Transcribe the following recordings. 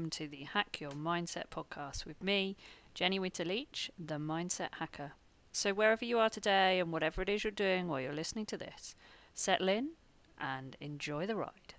welcome to the Hack Your Mindset podcast with me, Jenny Winter Leach, the Mindset Hacker. So, wherever you are today and whatever it is you're doing while you're listening to this, settle in and enjoy the ride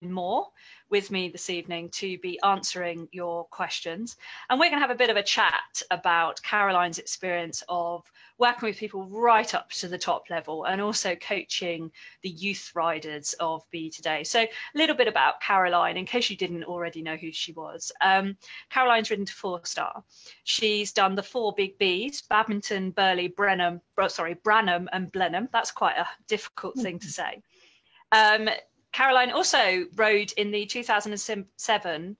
more with me this evening to be answering your questions. And we're going to have a bit of a chat about Caroline's experience of working with people right up to the top level and also coaching the youth riders of Be Today. So, a little bit about Caroline in case you didn't already know who she was. Um, Caroline's ridden to four star. She's done the four big Bs Badminton, Burghley, Brenham, sorry, Bramham, and Blenheim. That's quite a difficult thing to say. Um, Caroline also rode in the 2007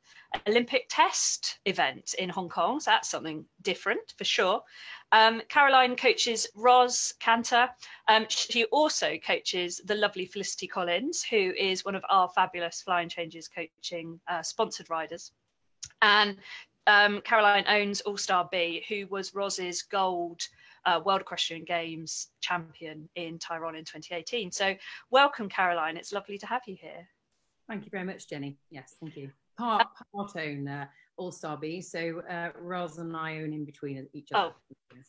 Olympic test event in Hong Kong. So that's something different for sure. Um, Caroline coaches Ros Canter. Um, she also coaches the lovely Felicity Collins, who is one of our fabulous Flying Changes coaching uh, sponsored riders. And um, Caroline owns Allstar B, who was Ros's gold uh, World Equestrian Games champion in Tryon in 2018. So, welcome, Caroline. It's lovely to have you here. Thank you very much, Jenny. Yes, thank you. Part, part own uh, Allstar B, so uh, Ros and I own in between each other.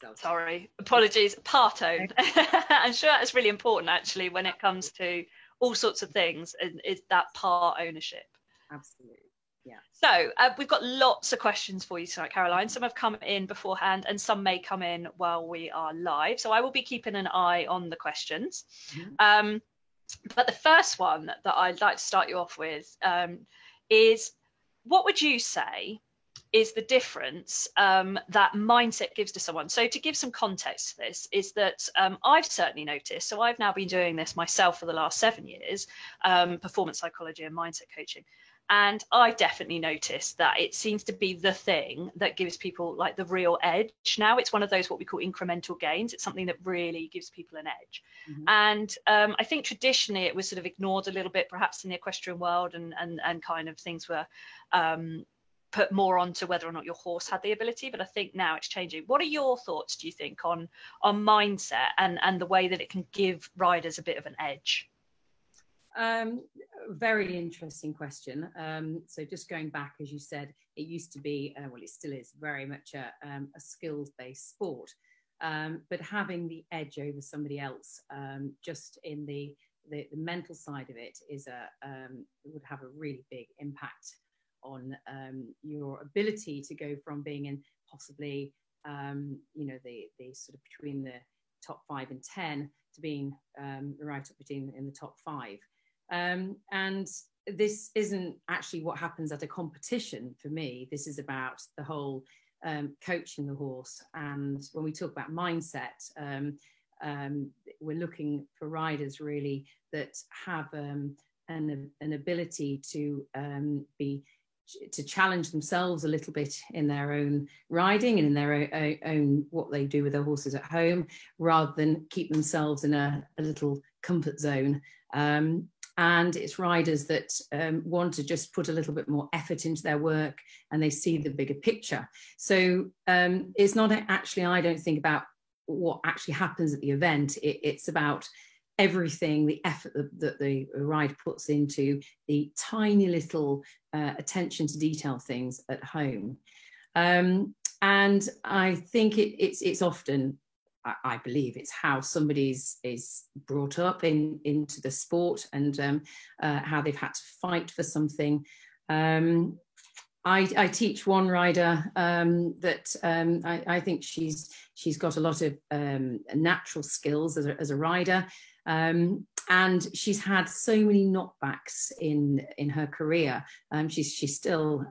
Oh, sorry, apologies. Part own. I'm sure that's really important actually when it comes to all sorts of things. Is that part ownership? Absolutely. Yeah. So uh, we've got lots of questions for you tonight, Caroline. Some have come in beforehand and some may come in while we are live. So I will be keeping an eye on the questions. Mm-hmm. Um, but the first one that I'd like to start you off with um, is what would you say is the difference um, that mindset gives to someone. So, to give some context to this, is that um, I've certainly noticed. So, I've now been doing this myself for the last seven years um, performance psychology and mindset coaching. And I definitely noticed that it seems to be the thing that gives people like the real edge. Now it's one of those what we call incremental gains. It's something that really gives people an edge. Mm-hmm. And um, I think traditionally it was sort of ignored a little bit, perhaps in the equestrian world, and and and kind of things were um, put more onto whether or not your horse had the ability. But I think now it's changing. What are your thoughts? Do you think on on mindset and and the way that it can give riders a bit of an edge? Um, very interesting question. Um, so just going back, as you said, it used to be, uh, well, it still is very much a, um, a skills-based sport. Um, but having the edge over somebody else, um, just in the, the, the mental side of it, is a um, would have a really big impact on your ability to go from being in possibly, you know, the the sort of between the top five and ten to being right up between in the top five. Um, and this isn't actually what happens at a competition for me. This is about the whole um, coaching the horse. And when we talk about mindset, um, um, we're looking for riders really that have um, an, an ability to um, be to challenge themselves a little bit in their own riding and in their own, own, what they do with their horses at home rather than keep themselves in a, a little comfort zone um, and it's riders that um, want to just put a little bit more effort into their work and they see the bigger picture. So um, it's not actually, I don't think about what actually happens at the event. It, it's about everything, the effort that, that, the rider puts into the tiny little uh, attention to detail things at home. Um, and I think it, it's, it's often I, believe it's how somebody's is brought up in into the sport and um, uh, how they've had to fight for something. Um, I, I, teach one rider um, that um, I, I, think she's she's got a lot of um, natural skills as a, as a rider, um, and she's had so many knockbacks in in her career. she's she's still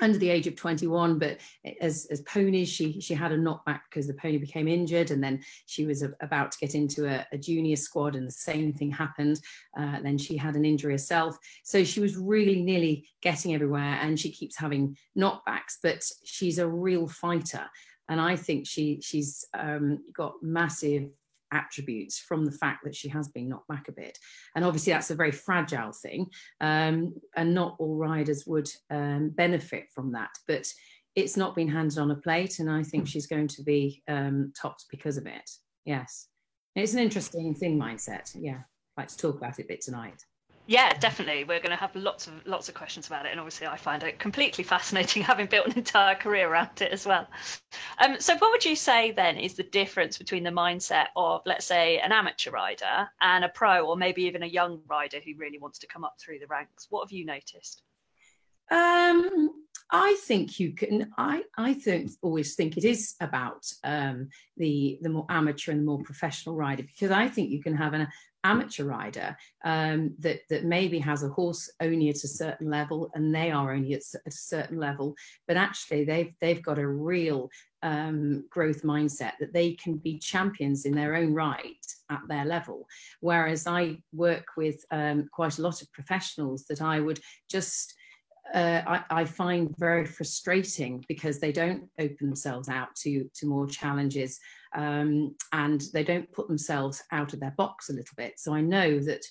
under the age of 21 but as, as ponies she she had a knockback because the pony became injured and then she was a, about to get into a, a, junior squad and the same thing happened. Uh, then she had an injury herself. So she was really nearly getting everywhere and she keeps having knockbacks but she's a real fighter. And I think she she's um, got massive attributes from the fact that she has been knocked back a bit. And obviously, that's a very fragile thing, um, and not all riders would um, benefit from that. But it's not been handed on a plate, and I think she's going to be um, topped because of it. Yes, it's an interesting thing mindset. Yeah, I'd like to talk about it a bit tonight. Yeah, definitely. We're going to have lots of lots of questions about it, and obviously, I find it completely fascinating, having built an entire career around it as well. Um, so, what would you say then is the difference between the mindset of, let's say, an amateur rider and a pro, or maybe even a young rider who really wants to come up through the ranks? What have you noticed? Um, I think you can. I I think always think it is about um, the the more amateur and the more professional rider because I think you can have an amateur rider um, that that maybe has a horse only at a certain level and they are only at, at a certain level, but actually they've they've got a real um, growth mindset that they can be champions in their own right at their level. Whereas I work with um, quite a lot of professionals that I would just uh, I, I, find very frustrating because they don't open themselves out to to more challenges um, and they don't put themselves out of their box a little bit. So I know that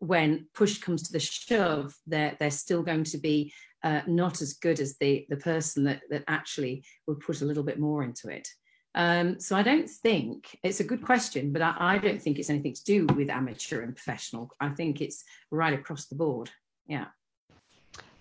when push comes to the shove, they're they're still going to be uh, not as good as the the person that that actually would put a little bit more into it. Um, so I don't think it's a good question, but I, I don't think it's anything to do with amateur and professional. I think it's right across the board. Yeah.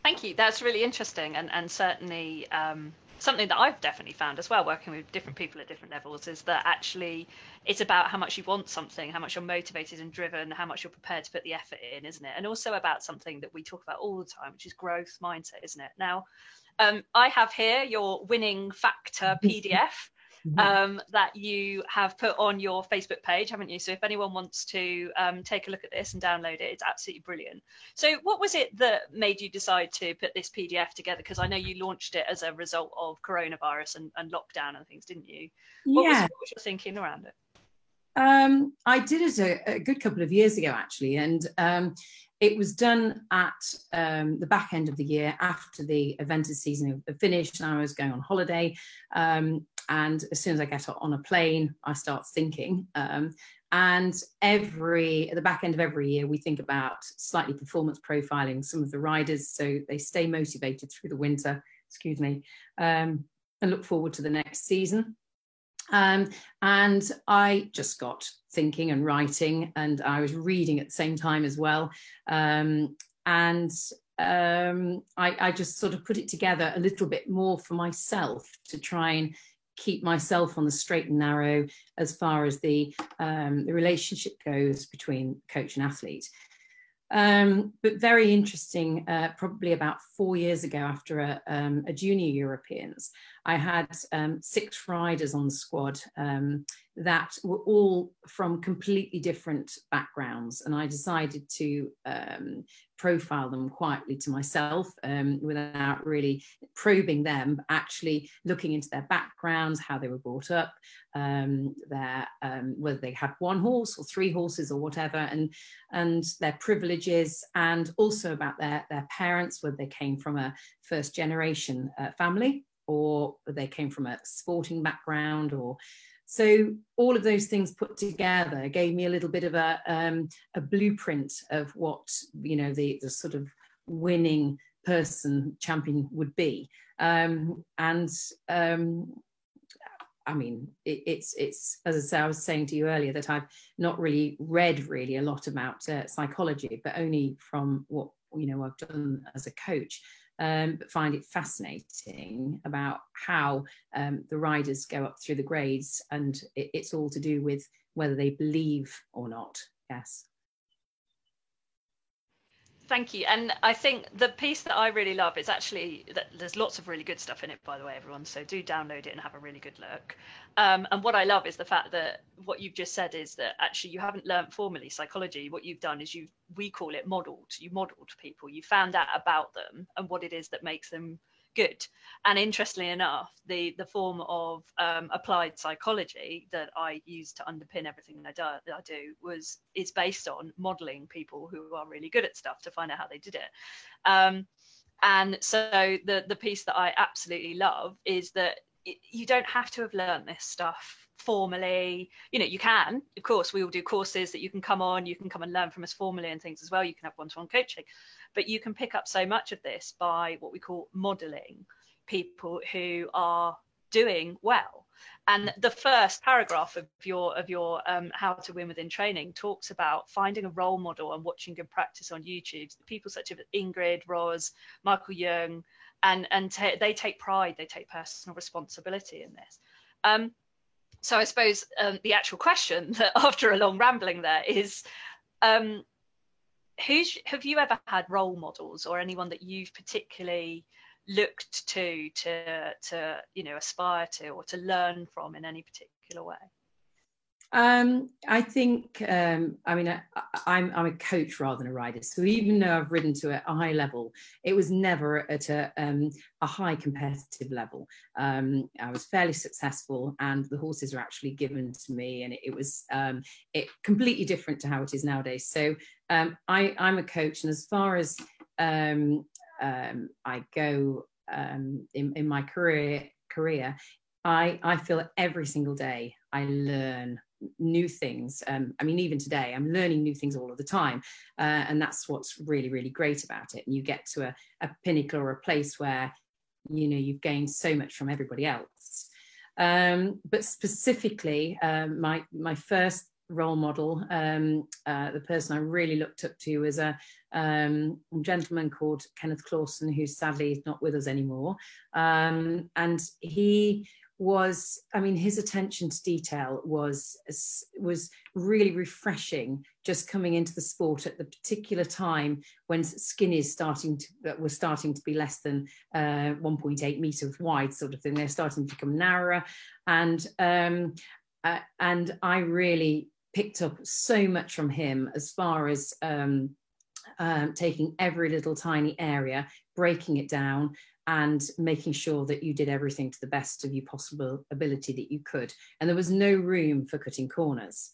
Thank you. That's really interesting, and and certainly um, something that I've definitely found as well, working with different people at different levels, is that actually it's about how much you want something, how much you're motivated and driven, how much you're prepared to put the effort in, isn't it? And also about something that we talk about all the time, which is growth mindset, isn't it? Now, um, I have here your winning factor PDF mm-hmm. um, that you have put on your Facebook page, haven't you? So if anyone wants to um, take a look at this and download it, it's absolutely brilliant. So what was it that made you decide to put this PDF together? Because I know you launched it as a result of coronavirus and, and lockdown and things, didn't you? What, yeah. was, what was your thinking around it? Um, I did it a, a, good couple of years ago, actually, and um, it was done at um, the back end of the year after the eventing season finished, and I was going on holiday. Um, and as soon as I get on a plane, I start thinking. Um, and every at the back end of every year, we think about slightly performance profiling some of the riders so they stay motivated through the winter. Excuse me, um, and look forward to the next season. Um, and I just got thinking and writing, and I was reading at the same time as well. Um, and um, I, I, just sort of put it together a little bit more for myself to try and keep myself on the straight and narrow as far as the um, the relationship goes between coach and athlete. Um, but very interesting, uh, probably about four years ago after a, um, a junior Europeans, I had um, six riders on the squad um, that were all from completely different backgrounds. And I decided to um, profile them quietly to myself um, without really probing them, actually looking into their backgrounds, how they were brought up, um, their, um, whether they had one horse or three horses or whatever, and, and their privileges, and also about their, their parents, whether they came from a first generation uh, family or they came from a sporting background or so all of those things put together gave me a little bit of a, um, a blueprint of what you know the, the sort of winning person champion would be. Um, and um, I mean, it, it's it's as I say, I was saying to you earlier that I've not really read really a lot about uh, psychology, but only from what you know I've done as a coach um, but find it fascinating about how um, the riders go up through the grades, and it, it's all to do with whether they believe or not. Yes. Thank you. And I think the piece that I really love is actually that there's lots of really good stuff in it, by the way, everyone. So do download it and have a really good look. Um, and what I love is the fact that what you've just said is that actually you haven't learned formally psychology. What you've done is you we call it modeled. You modeled people. You found out about them and what it is that makes them good. And interestingly enough, the the form of um, applied psychology that I use to underpin everything I do, that I do was is based on modeling people who are really good at stuff to find out how they did it. Um, and so the the piece that I absolutely love is that it, you don't have to have learned this stuff formally you know you can of course we will do courses that you can come on you can come and learn from us formally and things as well you can have one-to-one coaching but you can pick up so much of this by what we call modeling people who are doing well. And the first paragraph of your of your um, how to win within training talks about finding a role model and watching good practice on YouTube. People such as Ingrid, Ros, Michael Jung, and and t- they take pride, they take personal responsibility in this. Um, so I suppose um, the actual question that after a long rambling there is, um, who's have you ever had role models or anyone that you've particularly looked to to to you know aspire to or to learn from in any particular way? Um, I think, um, I mean, I, am I'm, I'm a coach rather than a rider. So even though I've ridden to a, a high level, it was never at a, um, a high competitive level. Um, I was fairly successful and the horses were actually given to me and it, it was um, it completely different to how it is nowadays. So um, I, I'm a coach and as far as I go in, in my career, career I, I feel every single day I learn new things. Um, I mean, even today, I'm learning new things all of the time. Uh, and that's what's really, really great about it. And you get to a, a, pinnacle or a place where, you know, you've gained so much from everybody else. Um, but specifically, um, my, my first role model, um, uh, the person I really looked up to was a um, gentleman called Kenneth Clausen, who sadly is not with us anymore. Um, and he was i mean his attention to detail was was really refreshing just coming into the sport at the particular time when skinnies starting to that was starting to be less than uh, 1.8 meters wide sort of thing. They're starting to become narrower. And um, uh, and i really picked up so much from him as far as um, um, taking every little tiny area breaking it down and making sure that you did everything to the best of your possible ability that you could. And there was no room for cutting corners.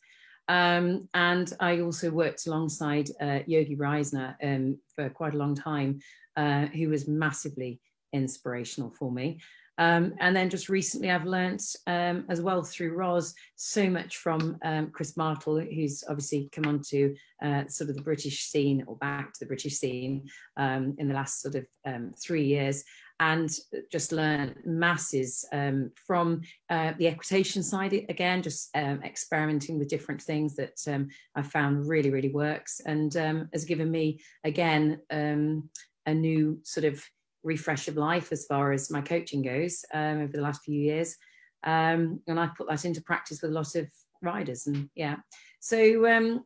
Um, and I also worked alongside uh, Yogi Breisner um, for quite a long time, uh, who was massively inspirational for me. Um, and then just recently, I've learnt um, as well through Ros so much from um, Chris Bartle, who's obviously come onto uh, sort of the British scene or back to the British scene um, in the last sort of um, three years. And just learn masses um, from uh, the equitation side again, just experimenting with different things that I found really, really works, and has given me again a new sort of refresh of life as far as my coaching goes um, over the last few years. Um, and I put that into practice with a lot of riders. And yeah, so um,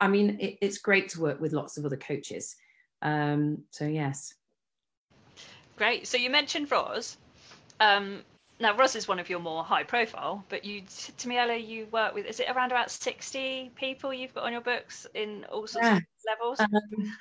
I mean, it, it's great to work with lots of other coaches. Um, so, yes. Great. So, you mentioned Ros. Um, now, Ros is one of your more high profile, but you, to me, Ella, you work with, is it around about 60 people you've got on your books in all sorts yeah. of levels? Um,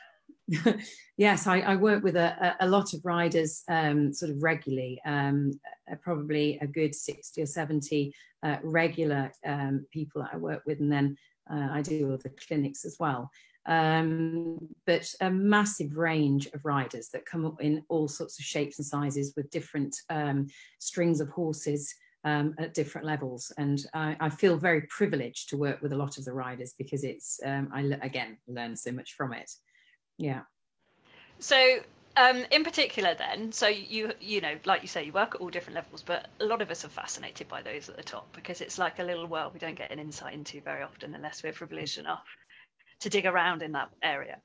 yes, I, I, work with a, a, lot of riders um, sort of regularly, um, uh, probably a good 60 or 70 uh, regular um, people that I work with, and then uh, I do all the clinics as well. Um, but a massive range of riders that come up in all sorts of shapes and sizes with different um, strings of horses. Um, at different levels. And I, I, feel very privileged to work with a lot of the riders because it's, um, I again learn so much from it yeah. So um, in particular then so you you know like you say you work at all different levels but a lot of us are fascinated by those at the top because it's like a little world we don't get an insight into very often unless we're privileged enough to dig around in that area.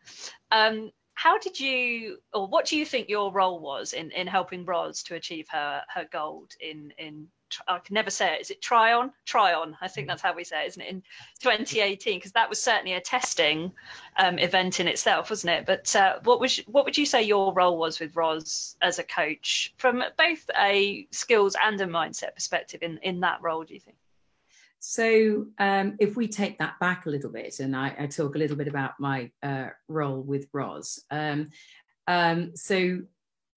Um, how did you or what do you think your role was in in helping Ros to achieve her her gold in in I can never say it. Is it try on? Try on. I think that's how we say it, isn't it? In 2018, because that was certainly a testing um, event in itself, wasn't it? But uh, what was what would you say your role was with Ros as a coach, from both a skills and a mindset perspective in in that role? Do you think? So, um, if we take that back a little bit, and I, I talk a little bit about my uh, role with Ros. Um, um, so,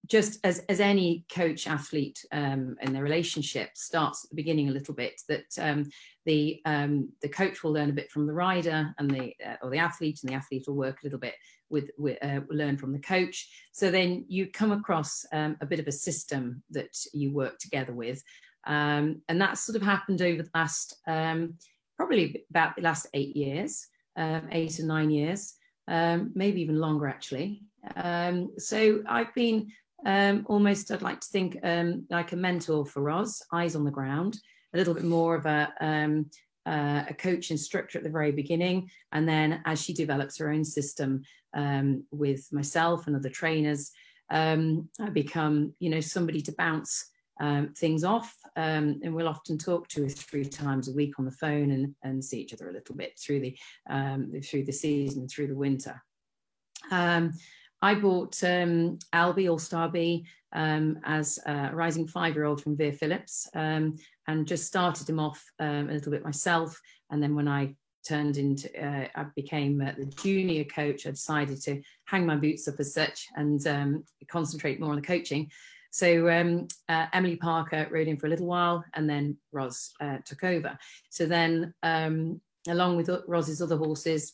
just as, as any coach athlete um, and their relationship starts at the beginning a little bit that um, the um, the coach will learn a bit from the rider and the uh, or the athlete and the athlete will work a little bit with, with uh, learn from the coach. So then you come across um, a bit of a system that you work together with. Um, and that's sort of happened over the last um, probably about the last eight years eight or nine years maybe even longer actually. So I've been um, almost I'd like to think um, like a mentor for Ros, eyes on the ground, a little bit more of a, um, uh, a coach instructor at the very beginning. And then as she develops her own system um, with myself and other trainers, um, I become, you know, somebody to bounce um, things off. And we'll often talk two or three times a week on the phone and, and see each other a little bit through the, through the season, through the winter. Um, I bought um, Albie Allstar B um, as a rising five year old from Vere Phillips um, and just started him off um, a little bit myself. And then when I turned into, uh, I became uh, the junior coach, I decided to hang my boots up as such and um, concentrate more on the coaching. So um, uh, Emily Parker rode in for a little while and then Ros uh, took over. So then, along with Ros's other horses,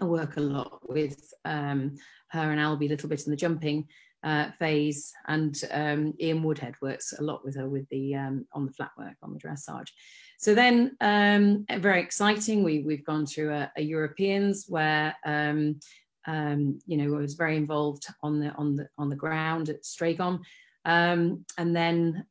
I work a lot with um, her and Albie a little bit in the jumping uh, phase, and um, Ian Woodhead works a lot with her with the um, on the flat work on the dressage. So then, um, very exciting. We we've gone through a, a Europeans where um, um, you know I was very involved on the on the on the ground at Strzegom, um, and then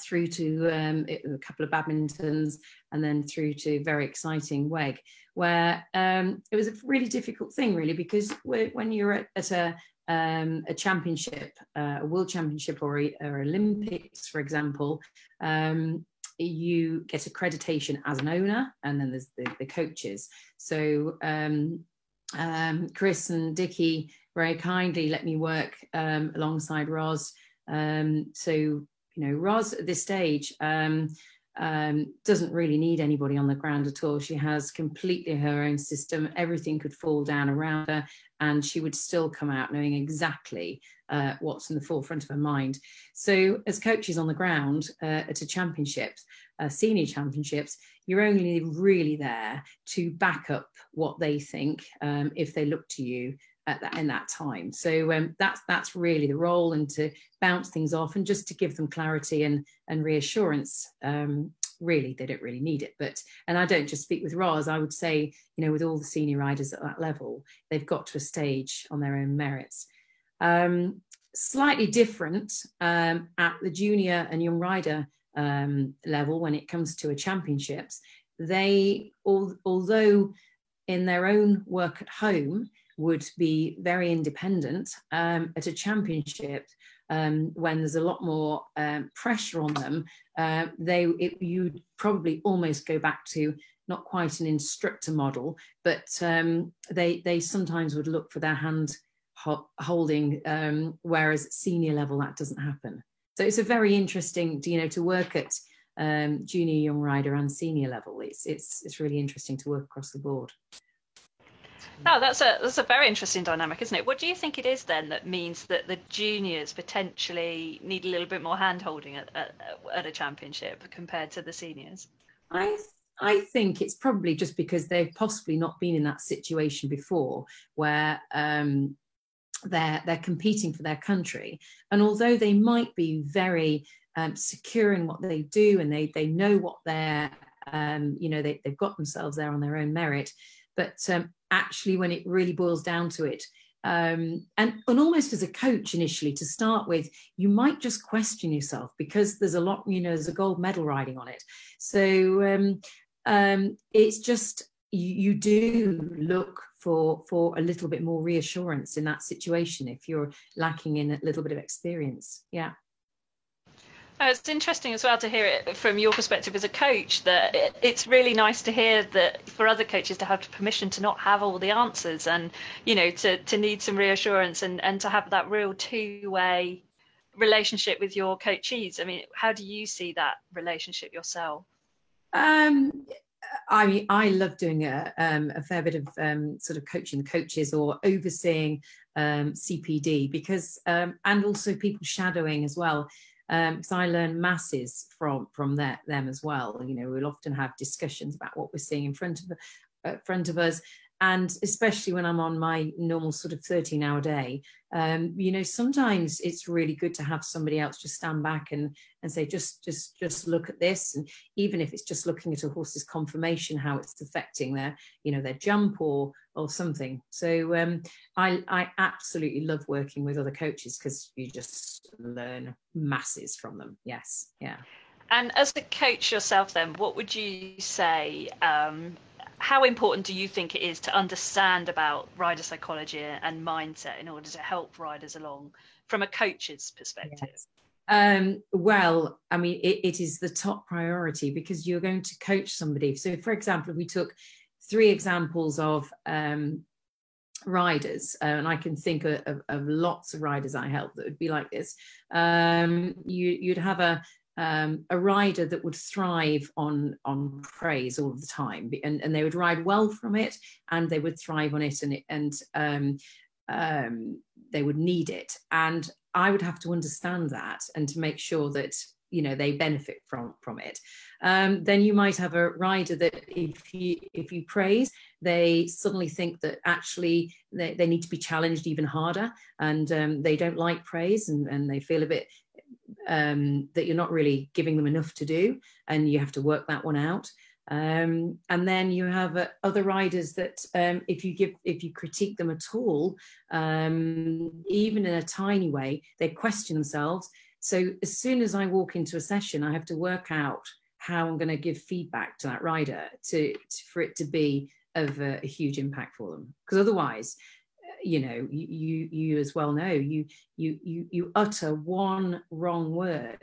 through to um, a couple of badmintons and then through to very exciting WEG, where um, it was a really difficult thing, really, because when you're at, at a, um, a championship, uh, a world championship or, a, or Olympics, for example, um, you get accreditation as an owner, and then there's the, the coaches. So um, um, Chris and Dicky very kindly let me work alongside Ros. so you know, Ros at this stage um, um, doesn't really need anybody on the ground at all. She has completely her own system. Everything could fall down around her, and she would still come out knowing exactly uh, what's in the forefront of her mind. So, as coaches on the ground uh, at a championship, uh, senior championships, you're only really there to back up what they think um, if they look to you at that in that time. So um, that's that's really the role, and to bounce things off, and just to give them clarity and and reassurance. Um, really, they don't really need it, but and I don't just speak with Ros. I would say, you know, with all the senior riders at that level, they've got to a stage on their own merits. Um, slightly different um, at the junior and young rider um, level when it comes to a championships. They, al- although in their own work at home, would be very independent um, at a championship um, when there's a lot more um, pressure on them uh, they it, you'd probably almost go back to not quite an instructor model but um, they they sometimes would look for their hand ho- holding um, whereas at senior level that doesn't happen. So it's a very interesting you know to work at um, junior young rider and senior level it's it's it's really interesting to work across the board no, that's a that's a very interesting dynamic, isn't it? What do you think it is then that means that the juniors potentially need a little bit more hand holding at, at, at a championship compared to the seniors? I I think it's probably just because they've possibly not been in that situation before, where um, they're they're competing for their country, and although they might be very um, secure in what they do and they they know what they're um, you know they, they've got themselves there on their own merit, but um, actually when it really boils down to it um, and, and almost as a coach initially to start with you might just question yourself because there's a lot you know there's a gold medal riding on it. So um, um, it's just you, you do look for for a little bit more reassurance in that situation if you're lacking in a little bit of experience. Yeah Oh, it's interesting as well to hear it from your perspective as a coach that it, it's really nice to hear that for other coaches to have permission to not have all the answers and, you know, to, to need some reassurance and, and to have that real two way relationship with your coachees. I mean, how do you see that relationship yourself? Um, I I love doing a, um, a fair bit of um, sort of coaching coaches or overseeing um, CPD because, um, and also people shadowing as well because um, I learn masses from from that, them as well. You know, we'll often have discussions about what we're seeing in front of uh, front of us, and especially when I'm on my normal sort of 13 hour day, um, you know, sometimes it's really good to have somebody else just stand back and and say, just just just look at this, and even if it's just looking at a horse's conformation, how it's affecting their, you know, their jump or or something. So um, I I absolutely love working with other coaches because you just learn masses from them. Yes, yeah. And as a coach yourself, then, what would you say um, how important do you think it is to understand about rider psychology and mindset in order to help riders along from a coach's perspective? Yes. Um, well, I mean, it, it is the top priority because you're going to coach somebody. So, for example, we took three examples of um, riders, uh, and I can think of, of, of, lots of riders I help that would be like this. Um, you, you'd have a, um, a rider that would thrive on on praise all the time, and, and they would ride well from it, and they would thrive on it, and it, and um, um, they would need it. And I would have to understand that and to make sure that you know they benefit from from it. Um, then you might have a rider that if you if you praise, they suddenly think that actually they, they need to be challenged even harder, and um, they don't like praise, and, and they feel a bit um, that you're not really giving them enough to do, and you have to work that one out. Um, and then you have uh, other riders that um, if you give if you critique them at all, um, even in a tiny way, they question themselves. So as soon as I walk into a session, I have to work out how I'm going to give feedback to that rider to, to for it to be of a, a huge impact for them. Because otherwise, you know you you as well know you you you you utter one wrong word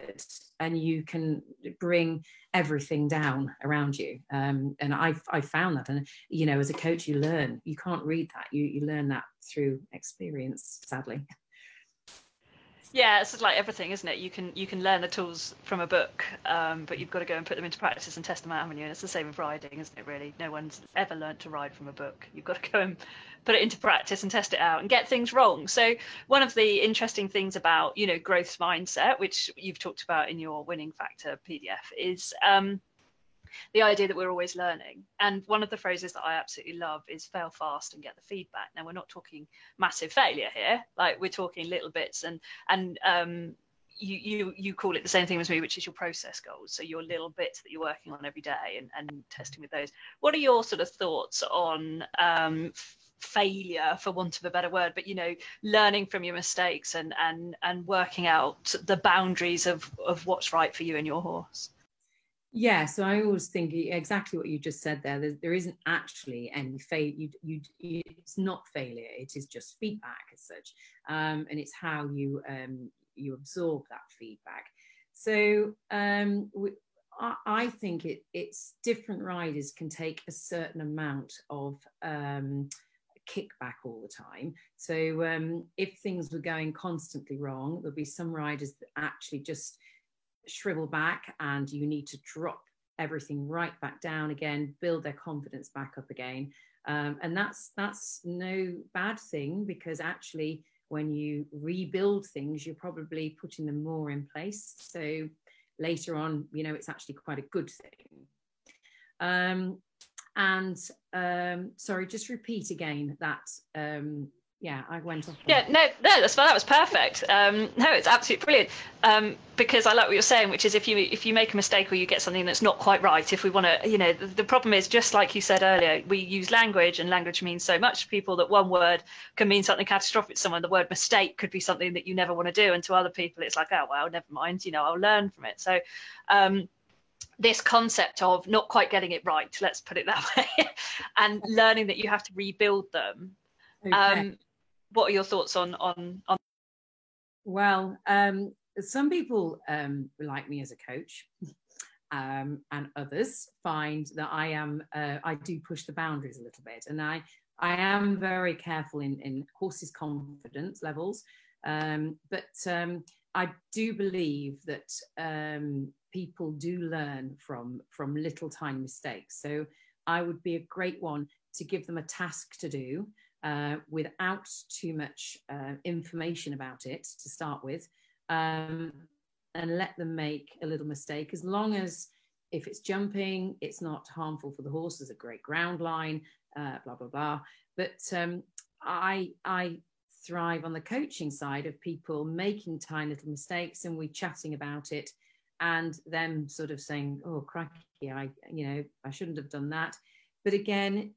and you can bring everything down around you. Um, and i've i found that. And you know as a coach you learn. You can't read that. You you learn that through experience sadly. Yeah it's like everything isn't it? You can you can learn the tools from a book um, but you've got to go and put them into practice and test them out haven't you? And it's the same with riding isn't it really? No one's ever learned to ride from a book. You've got to go and put it into practice and test it out and get things wrong so one of the interesting things about you know growth mindset which you've talked about in your winning factor pdf is um, the idea that we're always learning. And one of the phrases that I absolutely love is fail fast and get the feedback. Now we're not talking massive failure here, like we're talking little bits and and um, you you you call it the same thing as me, which is your process goals. So your little bits that you're working on every day and, and testing with those. What are your sort of thoughts on um, failure for want of a better word but you know learning from your mistakes and and and working out the boundaries of of what's right for you and your horse yeah, so I always think exactly what you just said there. There, isn't actually any fail You, you, you, it's not failure. It is just feedback as such, um, and it's how you um, you absorb that feedback. So um, we, I, I, think it, it's different riders can take a certain amount of um, kickback all the time. So um, if things were going constantly wrong, there'll be some riders that actually just shrivel back and you need to drop everything right back down again, build their confidence back up again. Um, and that's that's no bad thing because actually when you rebuild things, you're probably putting them more in place. So later on, you know, it's actually quite a good thing. Um, and um, sorry, just repeat again that um, yeah, I went off. Yeah, no, no, that's that was perfect. Um, no, it's absolutely brilliant. Um, because I like what you're saying, which is if you if you make a mistake or you get something that's not quite right, if we want to, you know, the, the, problem is just like you said earlier, we use language, and language means so much to people that one word can mean something catastrophic to someone. The word mistake could be something that you never want to do, and to other people, it's like, oh well, never mind, you know, I'll learn from it. So. Um, this concept of not quite getting it right, let's put it that way, and learning that you have to rebuild them. Okay. Um, what are your thoughts on on on? Well, um, some people um, like me as a coach, um, and others find that I am uh, I do push the boundaries a little bit, and I I am very careful in in horses' confidence levels, um, but um, I do believe that um, people do learn from from little tiny mistakes. So I would be a great one to give them a task to do uh, without too much uh, information about it to start with, um, and let them make a little mistake. As long as if it's jumping, it's not harmful for the horse. There's a great ground line. uh, blah blah blah. But um, I I thrive on the coaching side of people making tiny little mistakes and we chatting about it and them sort of saying, "Oh, cracky, I you know I shouldn't have done that." But again,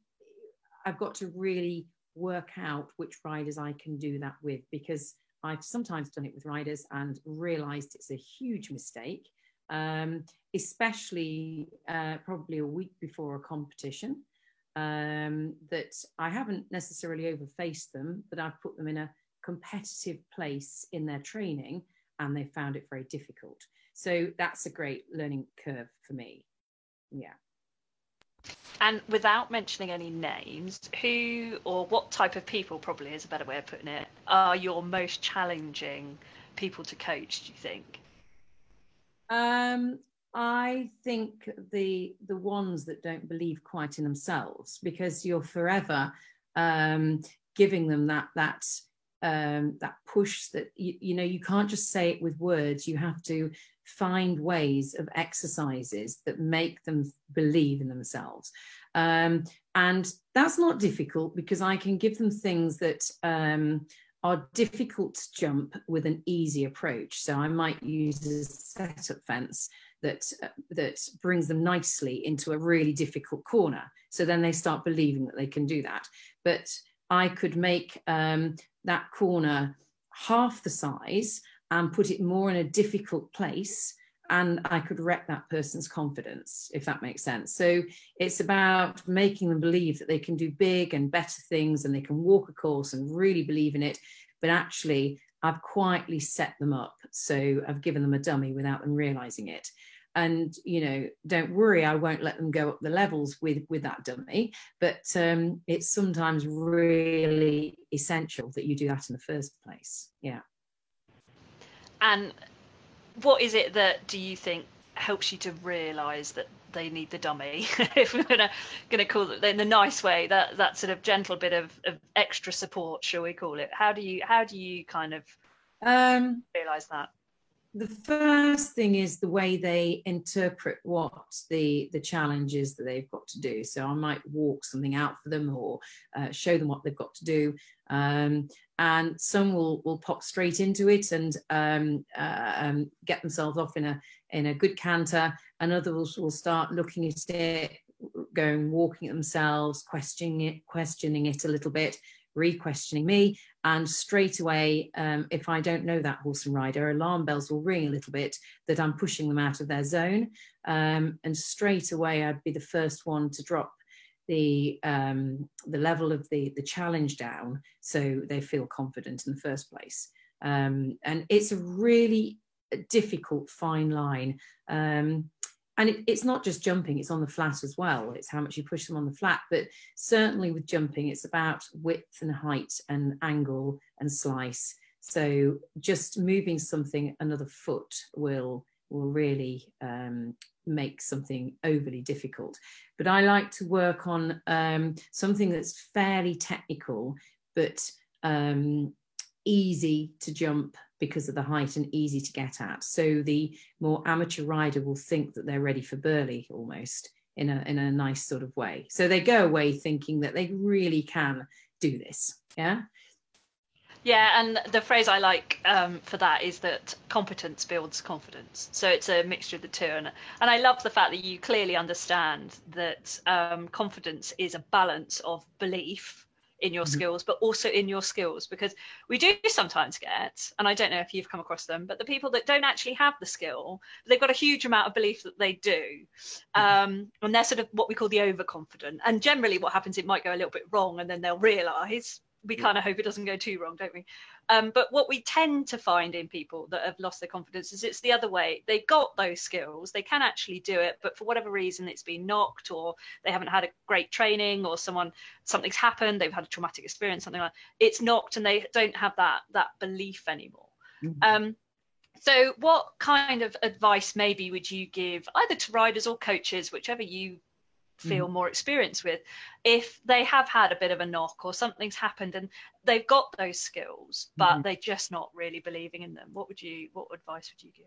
I've got to really work out which riders I can do that with because I've sometimes done it with riders and realised it's a huge mistake, um, especially uh, probably a week before a competition. Um, that I haven't necessarily overfaced them, but I've put them in a competitive place in their training and they found it very difficult. So that's a great learning curve for me. Yeah. And without mentioning any names, who or what type of people, probably is a better way of putting it, are your most challenging people to coach, do you think? Um, I think the the ones that don't believe quite in themselves, because you're forever um, giving them that that um, that push that you, you know you can't just say it with words. You have to find ways of exercises that make them believe in themselves. Um, and that's not difficult because I can give them things that um, are difficult to jump with an easy approach. So I might use a setup fence that uh, that brings them nicely into a really difficult corner. So then they start believing that they can do that. But I could make um, that corner half the size and put it more in a difficult place and I could wreck that person's confidence, if that makes sense. So it's about making them believe that they can do big and better things and they can walk a course and really believe in it. But actually, I've quietly set them up. So I've given them a dummy without them realizing it. And you know, don't worry, I won't let them go up the levels with with that dummy. But um, it's sometimes really essential that you do that in the first place. Yeah. And what is it that do you think helps you to realise that they need the dummy? if we're gonna gonna call it in the nice way, that that sort of gentle bit of, of extra support, shall we call it? How do you how do you kind of um, realise that? The first thing is the way they interpret what the the challenges that they've got to do. So i might walk something out for them or uh, show them what they've got to do. Um, and some will will pop straight into it and um, uh, um, get themselves off in a in a good canter. And others will start looking at it going walking at themselves questioning it questioning it a little bit re-questioning me and straight away um, if i don't know that horse and rider alarm bells will ring a little bit that i'm pushing them out of their zone. Um, and straight away i'd be the first one to drop the um, the level of the the challenge down so they feel confident in the first place. Um, and it's a really difficult fine line. Um, and it, it's not just jumping it's on the flat as well. It's how much you push them on the flat. But certainly with jumping it's about width and height and angle and slice. So just moving something another foot will will really um, make something overly difficult. But i like to work on um, something that's fairly technical but um, easy to jump because of the height and easy to get at. So the more amateur rider will think that they're ready for Burghley almost in a in a nice sort of way. So they go away thinking that they really can do this. Yeah. Yeah, and the phrase I like um, for that is that competence builds confidence. So it's a mixture of the two, and and I love the fact that you clearly understand that um, confidence is a balance of belief in your mm-hmm. skills, but also in your skills, because we do sometimes get, and I don't know if you've come across them, but the people that don't actually have the skill, they've got a huge amount of belief that they do, mm-hmm. um, and they're sort of what we call the overconfident. And generally, what happens, it might go a little bit wrong, and then they'll realise we kind of hope it doesn't go too wrong, don't we? Um, but what we tend to find in people that have lost their confidence is it's the other way. They've got those skills, they can actually do it, but for whatever reason, it's been knocked, or they haven't had a great training, or someone something's happened, they've had a traumatic experience, something like that. it's knocked, and they don't have that that belief anymore. Mm-hmm. Um, so, what kind of advice maybe would you give either to riders or coaches, whichever you feel mm. more experienced with if they have had a bit of a knock or something's happened and they've got those skills but mm. they're just not really believing in them what would you what advice would you give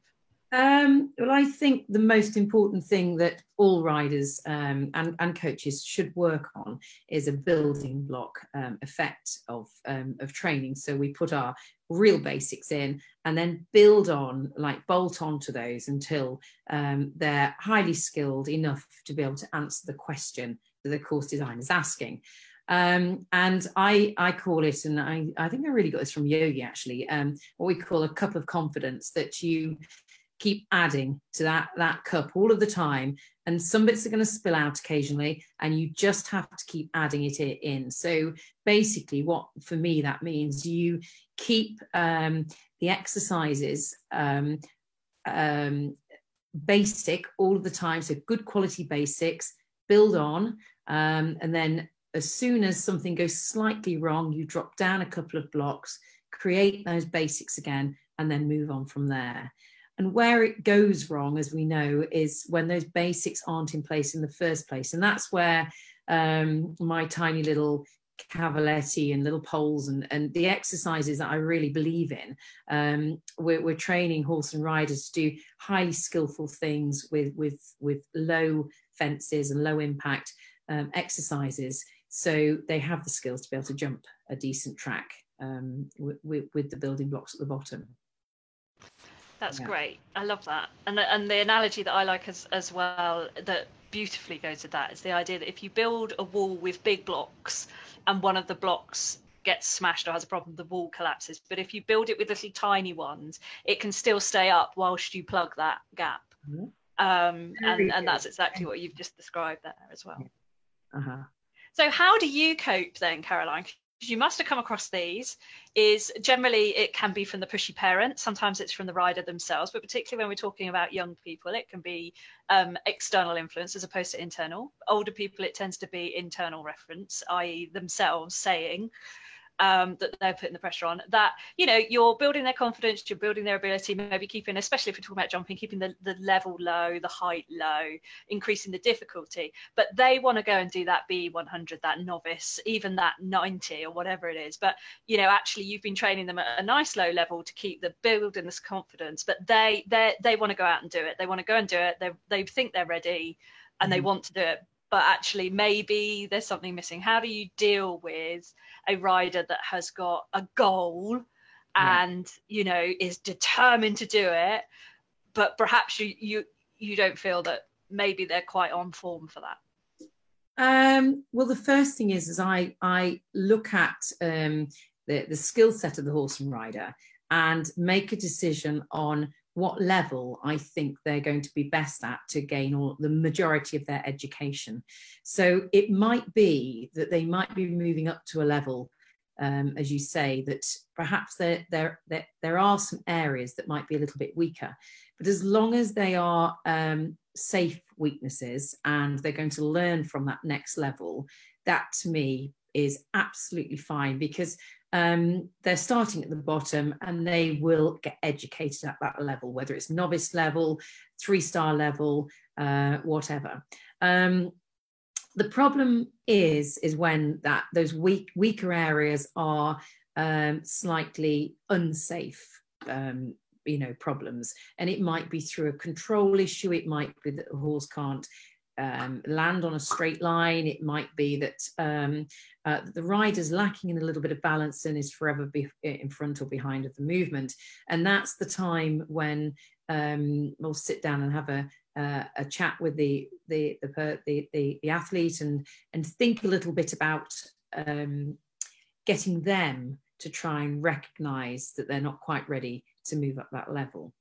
Um, well, I think the most important thing that all riders um, and, and, coaches should work on is a building block um, effect of, um, of training. So we put our real basics in and then build on, like bolt onto those until um, they're highly skilled enough to be able to answer the question that the course designer is asking. Um, and I, I call it, and I, I think I really got this from Yogi actually, um, what we call a cup of confidence that you keep adding to that that cup all of the time. And some bits are going to spill out occasionally and you just have to keep adding it in. So basically what for me that means you keep um, the exercises um, um, basic all of the time. So good quality basics build on um, and then as soon as something goes slightly wrong you drop down a couple of blocks create those basics again and then move on from there and where it goes wrong, as we know, is when those basics aren't in place in the first place. And that's where um, my tiny little cavaletti and little poles and, and the exercises that I really believe in. Um, we're, we're, training horse and riders to do highly skillful things with, with, with low fences and low impact um, exercises. So they have the skills to be able to jump a decent track um, with, with the building blocks at the bottom. That's yeah. great. I love that. And and the analogy that I like as as well that beautifully goes with that is the idea that if you build a wall with big blocks and one of the blocks gets smashed or has a problem, the wall collapses. But if you build it with little tiny ones, it can still stay up whilst you plug that gap. Mm-hmm. Um, and, and that's exactly what you've just described there as well. Uh-huh. So, how do you cope then, Caroline? You must have come across these is generally it can be from the pushy parent. Sometimes it's from the rider themselves but particularly when we're talking about young people it can be um, external influence as opposed to internal. Older people it tends to be internal reference i.e themselves saying um, that they're putting the pressure on that you know you're building their confidence you're building their ability maybe keeping especially if we're talking about jumping keeping the, the level low the height low increasing the difficulty. But they want to go and do that b100 that novice even that 90 or whatever it is. But you know actually you've been training them at a nice low level to keep the building this confidence but they they they want to go out and do it. They want to go and do it. They, they think they're ready and mm-hmm. they want to do it but actually maybe there's something missing. How do you deal with a rider that has got a goal and you know is determined to do it but perhaps you you you don't feel that maybe they're quite on form for that? Um, well the first thing is is i i look at um, the the skill set of the horse and rider and make a decision on what level I think they're going to be best at to gain all the majority of their education. So it might be that they might be moving up to a level, um, as you say, that perhaps there, there, there, there are some areas that might be a little bit weaker. But as long as they are um, safe weaknesses and they're going to learn from that next level, that to me is absolutely fine because um, they're starting at the bottom and they will get educated at that level, whether it's novice level, three star level, uh, whatever. Um, the problem is is when that those weak weaker areas are um, slightly unsafe um, you know problems and it might be through a control issue it might be that the horse can't um, land on a straight line. It might be that um, uh, the rider's lacking in a little bit of balance and is forever in front or behind of the movement. And that's the time when um, we'll sit down and have a, uh, a chat with the the, the the, the the athlete and and think a little bit about um, getting them to try and recognise that they're not quite ready to move up that level.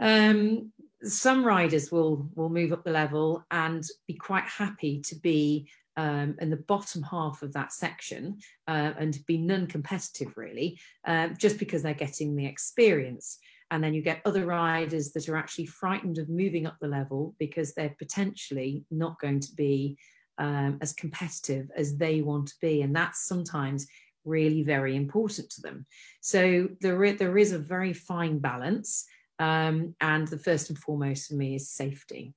Um, some riders will will move up the level and be quite happy to be um, in the bottom half of that section uh, and be non-competitive really, uh, just because they're getting the experience. And then you get other riders that are actually frightened of moving up the level because they're potentially not going to be um, as competitive as they want to be, and that's sometimes really very important to them. So there, there is a very fine balance. Um, and the first and foremost for me is safety.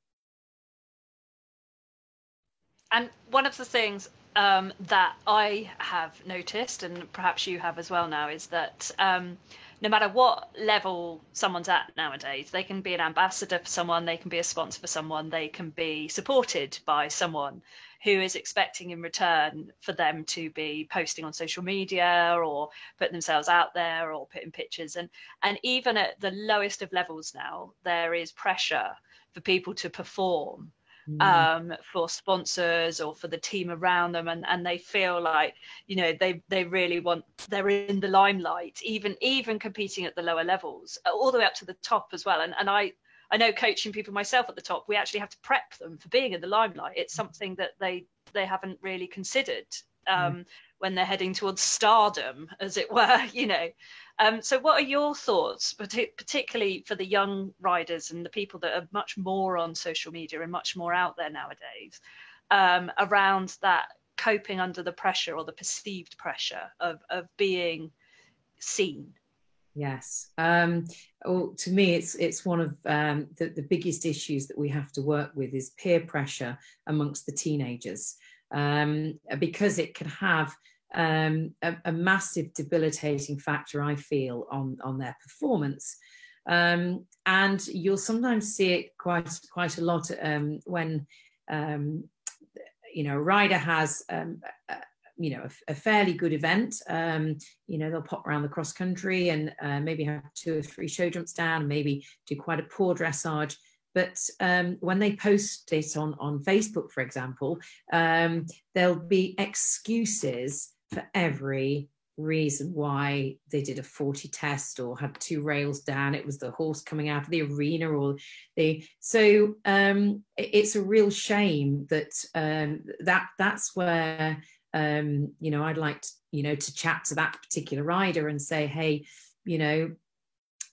And one of the things um, that I have noticed, and perhaps you have as well now, is that um, no matter what level someone's at nowadays, they can be an ambassador for someone, they can be a sponsor for someone, they can be supported by someone who is expecting in return for them to be posting on social media or putting themselves out there or putting pictures. And and even at the lowest of levels now, there is pressure for people to perform. Um, for sponsors or for the team around them, and, and they feel like you know they they really want they're in the limelight, even even competing at the lower levels, all the way up to the top as well. And and I I know coaching people myself at the top, we actually have to prep them for being in the limelight. It's mm. something that they they haven't really considered um, mm. when they're heading towards stardom, as it were. You know, um, so what are your thoughts, particularly for the young riders and the people that are much more on social media and much more out there nowadays, um, around that coping under the pressure or the perceived pressure of of being seen? Yes. Um, well, to me, it's it's one of um, the, the biggest issues that we have to work with is peer pressure amongst the teenagers, um, because it can have um, a, a, massive debilitating factor, I feel, on on their performance. Um, and you'll sometimes see it quite quite a lot um, when you know a rider has you know a, a fairly good event um, you know they'll pop around the cross country and uh, maybe have two or three show jumps down maybe do quite a poor dressage but um, when they post it on on facebook for example um, there'll be excuses for every reason why they did a 40 test or had two rails down it was the horse coming out of the arena or the so um, it's a real shame that um, that that's where um, you know, I'd like to, you know, to chat to that particular rider and say, hey, you know,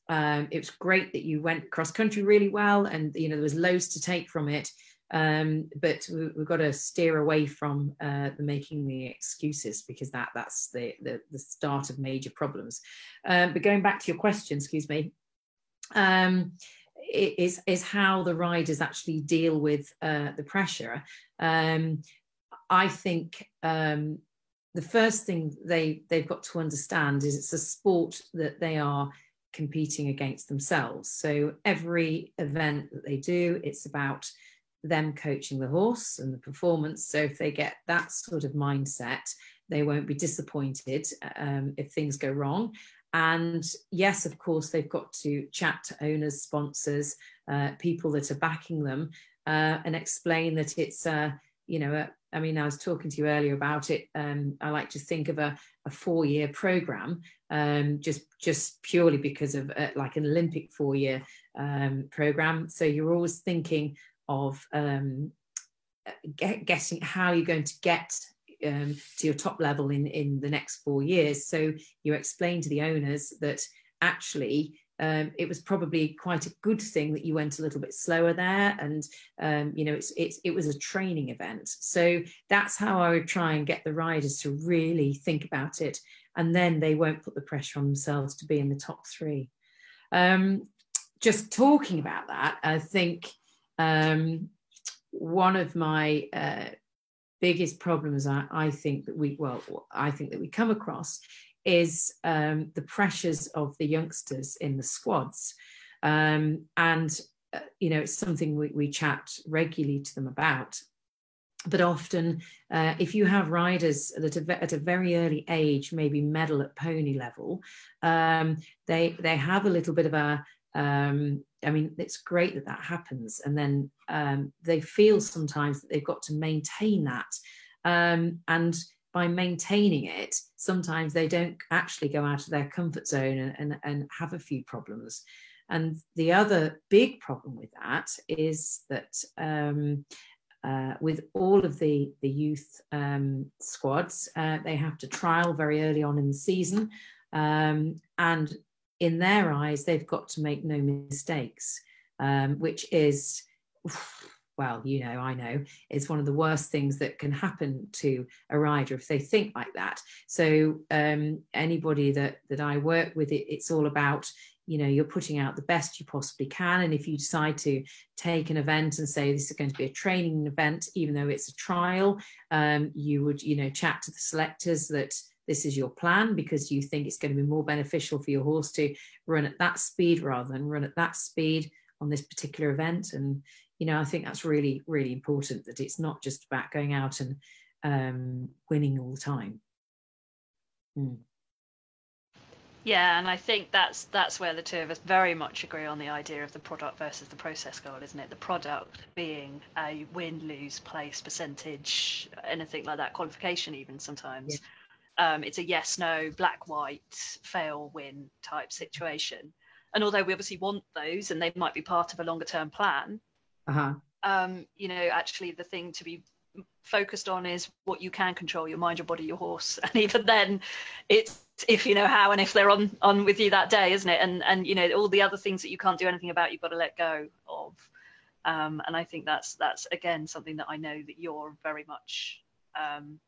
um, it was great that you went cross country really well, and you know there was loads to take from it. Um, but we, have got to steer away from uh, making the excuses because that that's the the, the start of major problems. Um, but going back to your question, excuse me, um, is is how the riders actually deal with uh, the pressure. Um, I think um, the first thing they they've got to understand is it's a sport that they are competing against themselves. So every event that they do, it's about them coaching the horse and the performance. So if they get that sort of mindset, they won't be disappointed um, if things go wrong. And yes, of course, they've got to chat to owners, sponsors, uh, people that are backing them, uh, and explain that it's a you know a, I mean, I was talking to you earlier about it. Um, I like to think of a, a four-year program, um, just just purely because of uh, like an Olympic four-year um, program. So you're always thinking of um, get, getting how you're going to get um, to your top level in in the next four years. So you explain to the owners that actually um, it was probably quite a good thing that you went a little bit slower there and um, you know it's, it's it was a training event. So that's how i would try and get the riders to really think about it. And then they won't put the pressure on themselves to be in the top three. Um, just talking about that i think um, one of my uh, biggest problems I, I think that we well i think that we come across is um, the pressures of the youngsters in the squads. Um, and, uh, you know, it's something we, we, chat regularly to them about. But often, uh, if you have riders that are at a very early age, maybe medal at pony level, um, they they have a little bit of a. Um, I mean, it's great that that happens, and then um, they feel sometimes that they've got to maintain that, um, and by maintaining it, sometimes they don't actually go out of their comfort zone and, and, and have a few problems. And the other big problem with that is that um, uh, with all of the, the youth um, squads, uh, they have to trial very early on in the season. Um, and in their eyes, they've got to make no mistakes, um, which is well, you know, I know it's one of the worst things that can happen to a rider if they think like that. So um, anybody that that I work with, it, it's all about you know you're putting out the best you possibly can and if you decide to take an event and say this is going to be a training event even though it's a trial um, you would you know chat to the selectors that this is your plan because you think it's going to be more beneficial for your horse to run at that speed rather than run at that speed on this particular event and you know i think that's really really important that it's not just about going out and um, winning all the time mm. Yeah, and I think that's that's where the two of us very much agree on the idea of the product versus the process goal, isn't it? The product being a win, lose, place, percentage, anything like that, qualification even sometimes. Yeah. Um, it's a yes, no, black, white, fail, win type situation. And although we obviously want those, and they might be part of a longer term plan, uh-huh. um, you know, actually the thing to be focused on is what you can control your mind your body your horse and even then it's if you know how and if they're on on with you that day isn't it and and you know all the other things that you can't do anything about you've got to let go of um, and i think that's that's again something that i know that you're very much um,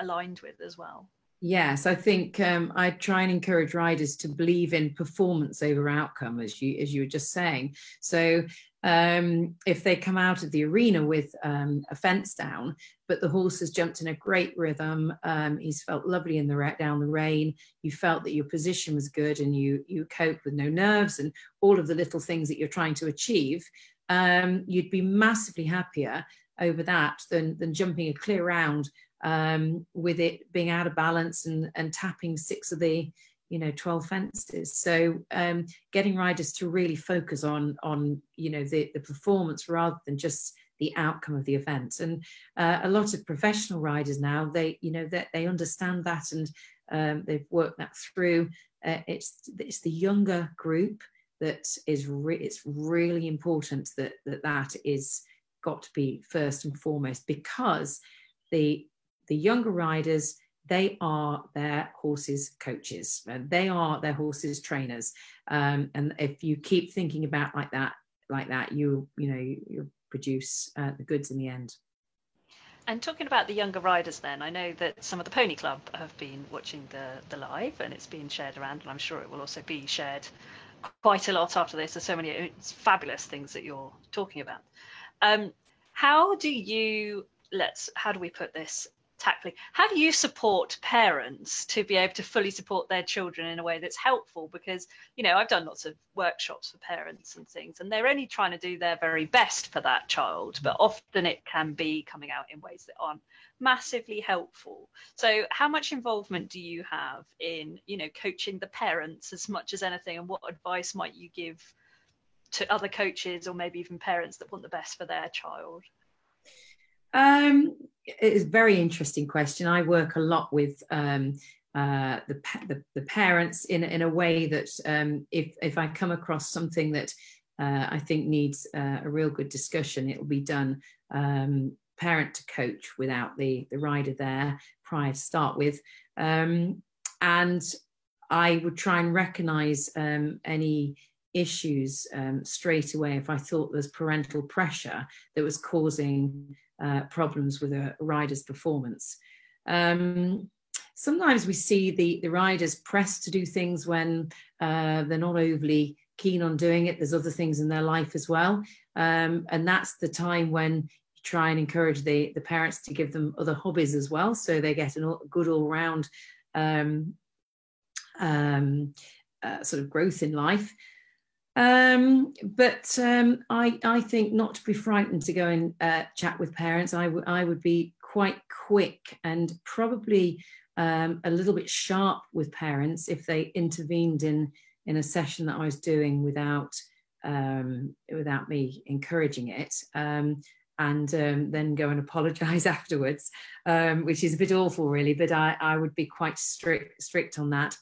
aligned with as well Yes, I think um, I try and encourage riders to believe in performance over outcome, as you as you were just saying. So um, if they come out of the arena with um, a fence down, but the horse has jumped in a great rhythm, um, he's felt lovely in the down the rein. You felt that your position was good, and you you coped with no nerves and all of the little things that you're trying to achieve. Um, you'd be massively happier over that than than jumping a clear round um, with it being out of balance and, and tapping six of the you know 12 fences. So um, getting riders to really focus on on you know the, the performance rather than just the outcome of the event. And uh, a lot of professional riders now they you know that they, they understand that and um, they've worked that through. Uh, it's it's the younger group that is re- it's really important that that that is got to be first and foremost because the the younger riders they are their horses coaches. They are their horses trainers. Um, and if you keep thinking about like that like that you you know you, you produce uh, the goods in the end. And talking about the younger riders then i know that some of the pony club have been watching the the live and it's been shared around and i'm sure it will also be shared quite a lot after this. There's so many fabulous things that you're talking about. Um, how do you let's how do we put this tactfully how do you support parents to be able to fully support their children in a way that's helpful? Because you know i've done lots of workshops for parents and things and they're only trying to do their very best for that child but often it can be coming out in ways that aren't massively helpful. So how much involvement do you have in you know coaching the parents as much as anything? And what advice might you give to other coaches or maybe even parents that want the best for their child? Um, it's a very interesting question. I work a lot with um, uh, the, the, the parents in in a way that um, if if I come across something that uh, I think needs uh, a real good discussion, it will be done um, parent to coach without the the rider there prior to start with, um, and I would try and recognise um, any issues um, straight away if I thought there's parental pressure that was causing uh, problems with a rider's performance. Um, sometimes we see the, the riders pressed to do things when uh, they're not overly keen on doing it. There's other things in their life as well. Um, and that's the time when you try and encourage the, the parents to give them other hobbies as well. So they get a good all round um, um, uh, sort of growth in life. Um, but um, I, I think not to be frightened to go and uh, chat with parents. I, w- I would be quite quick and probably um, a little bit sharp with parents if they intervened in in a session that I was doing without um, without me encouraging it. Um, and um, then go and apologize afterwards, which is a bit awful, really. But I, I would be quite strict strict on that.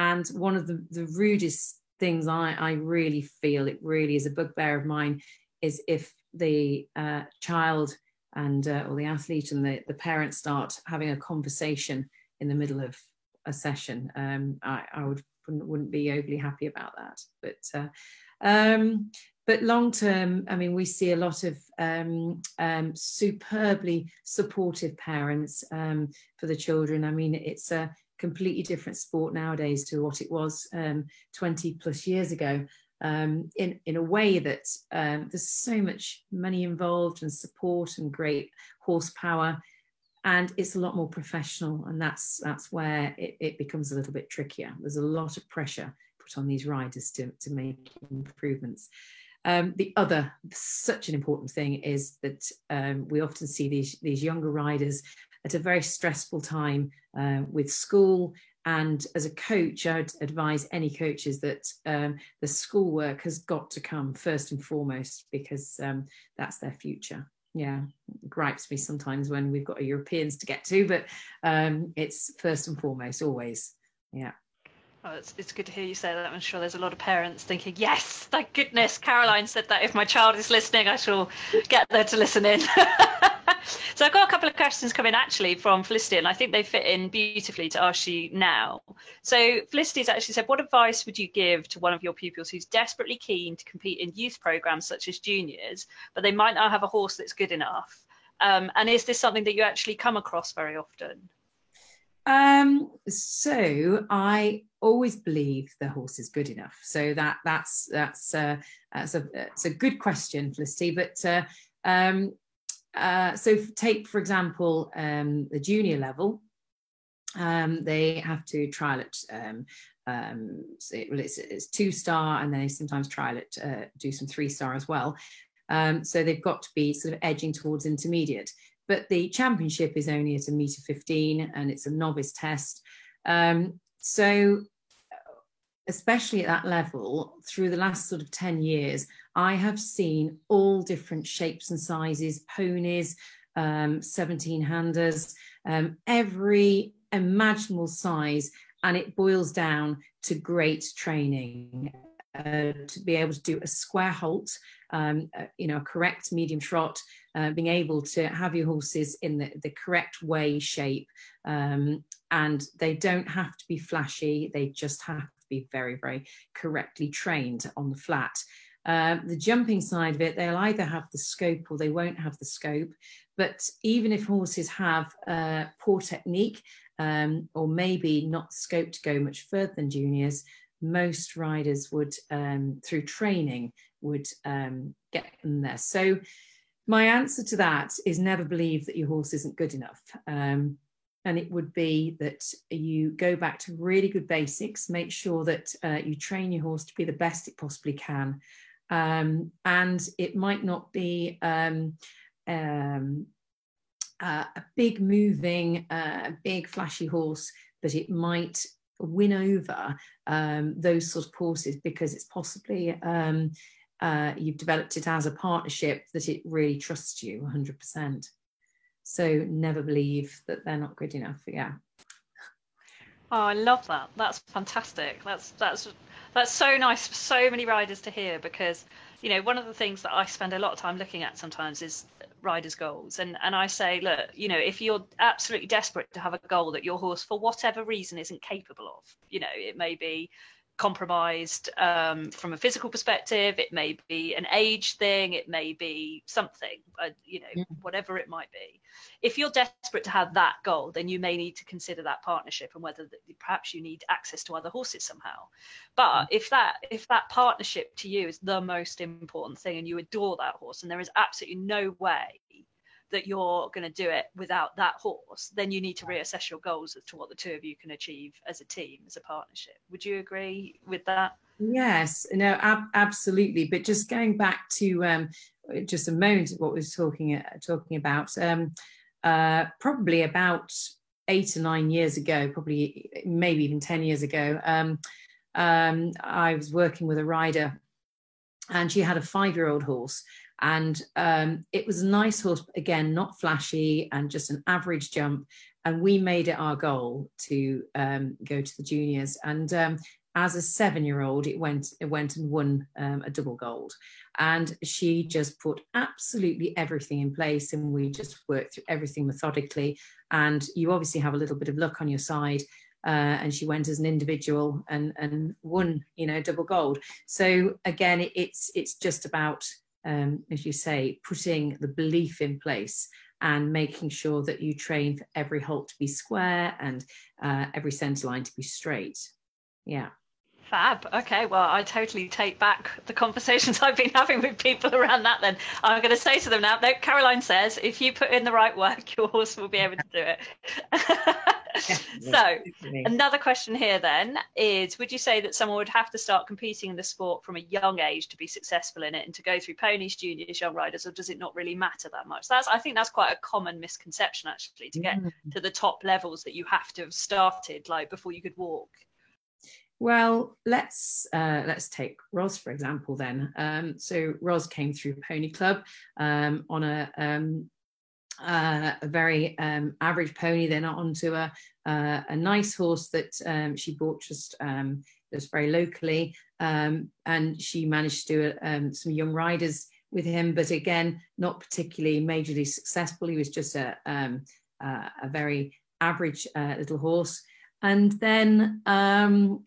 And one of the, the rudest things I, I really feel it really is a bugbear of mine is if the uh, child and uh, or the athlete and the, the parent start having a conversation in the middle of a session um, I, I would wouldn't, wouldn't, be overly happy about that. But uh, um, but long term i mean we see a lot of um, um, superbly supportive parents um, for the children. I mean it's a completely different sport nowadays to what it was um, 20 plus years ago. Um, in, in a way that um, there's so much money involved and support and great horsepower and it's a lot more professional and that's that's where it, it, becomes a little bit trickier. There's a lot of pressure put on these riders to, to make improvements. Um, the other such an important thing is that um, we often see these these younger riders at a very stressful time uh, with school and as a coach i'd advise any coaches that um, the schoolwork has got to come first and foremost because um, that's their future yeah gripes me sometimes when we've got Europeans to get to, but um, it's first and foremost always. Yeah. Oh, it's, it's good to hear you say that. I'm sure there's a lot of parents thinking, yes, thank goodness Caroline said that. If my child is listening, I shall get there to listen in. so I've got a couple of questions coming actually from Felicity, and I think they fit in beautifully to ask you now. So Felicity's actually said, what advice would you give to one of your pupils who's desperately keen to compete in youth programs such as juniors, but they might not have a horse that's good enough? Um, and is this something that you actually come across very often? Um, so I always believe the horse is good enough. So that that's that's uh, that's a it's a good question, Felicity. But uh, um, uh, so take for example um, the junior level um, they have to trial it um, um, so it, well, it's, it's, two star and they sometimes trial it uh, do some three star as well. Um, so they've got to be sort of edging towards intermediate but the championship is only at a meter 15 and it's a novice test. Um, so especially at that level, through the last sort of 10 years, I have seen all different shapes and sizes, ponies, um, 17 handers, um, every imaginable size. And it boils down to great training uh, to be able to do a square halt, um, uh, you know, a correct medium trot, uh, being able to have your horses in the, the correct way, shape, um, and they don't have to be flashy. They just have to be very, very correctly trained on the flat. Uh, the jumping side of it, they'll either have the scope or they won't have the scope. But even if horses have uh, poor technique um, or maybe not scope to go much further than juniors, most riders would, um, through training, would um, get them there. So my answer to that is never believe that your horse isn't good enough. Um, and it would be that you go back to really good basics, make sure that uh, you train your horse to be the best it possibly can. Um, and it might not be um, um, uh, a big moving, uh, big flashy horse, but it might win over um, those sort of horses because it's possibly um, uh, you've developed it as a partnership that it really trusts you 100%. So never believe that they're not good enough. Yeah. Oh, I love that. That's fantastic. That's that's that's so nice for so many riders to hear because you know one of the things that I spend a lot of time looking at sometimes is riders' goals, and and I say, look, you know, if you're absolutely desperate to have a goal that your horse, for whatever reason, isn't capable of, you know, it may be compromised um, from a physical perspective. It may be an age thing. It may be something, uh, you know, yeah. whatever it might be. If you're desperate to have that goal, then you may need to consider that partnership and whether that, perhaps you need access to other horses somehow. But if that if that partnership to you is the most important thing and you adore that horse and there is absolutely no way that you're going to do it without that horse, then you need to reassess your goals as to what the two of you can achieve as a team, as a partnership. Would you agree with that? Yes, no, ab- absolutely. But just going back to um, just a moment, what we was talking uh, talking about, um, uh, probably about eight or nine years ago, probably maybe even ten years ago, um, um I was working with a rider, and she had a five-year-old horse, and um, it was a nice horse, again, not flashy and just an average jump. And we made it our goal to um, go to the juniors. And um, as a seven-year-old, it went it went and won um, a double gold. And she just put absolutely everything in place, and we just worked through everything methodically. And you obviously have a little bit of luck on your side. Uh, and she went as an individual and and won you know double gold so again it, it's it's just about um, as you say, putting the belief in place and making sure that you train for every halt to be square and uh, every centre line to be straight. Yeah. Fab. Okay, well, I totally take back the conversations I've been having with people around that. Then I'm going to say to them now. No, Caroline says if you put in the right work, your horse will be able to do it. so, another question here then is: Would you say that someone would have to start competing in the sport from a young age to be successful in it, and to go through ponies, juniors, young riders, or does it not really matter that much? That's I think that's quite a common misconception actually. To get mm. to the top levels, that you have to have started like before you could walk. Well, let's uh, let's take Ros for example. Then, um, so Ros came through Pony Club um, on a um, uh, a very um, average pony, then onto a uh, a nice horse that um, she bought just um, just very locally, and she managed to do some young riders with him, but again, not particularly majorly successful. He was just a a very average uh, little horse. And then um,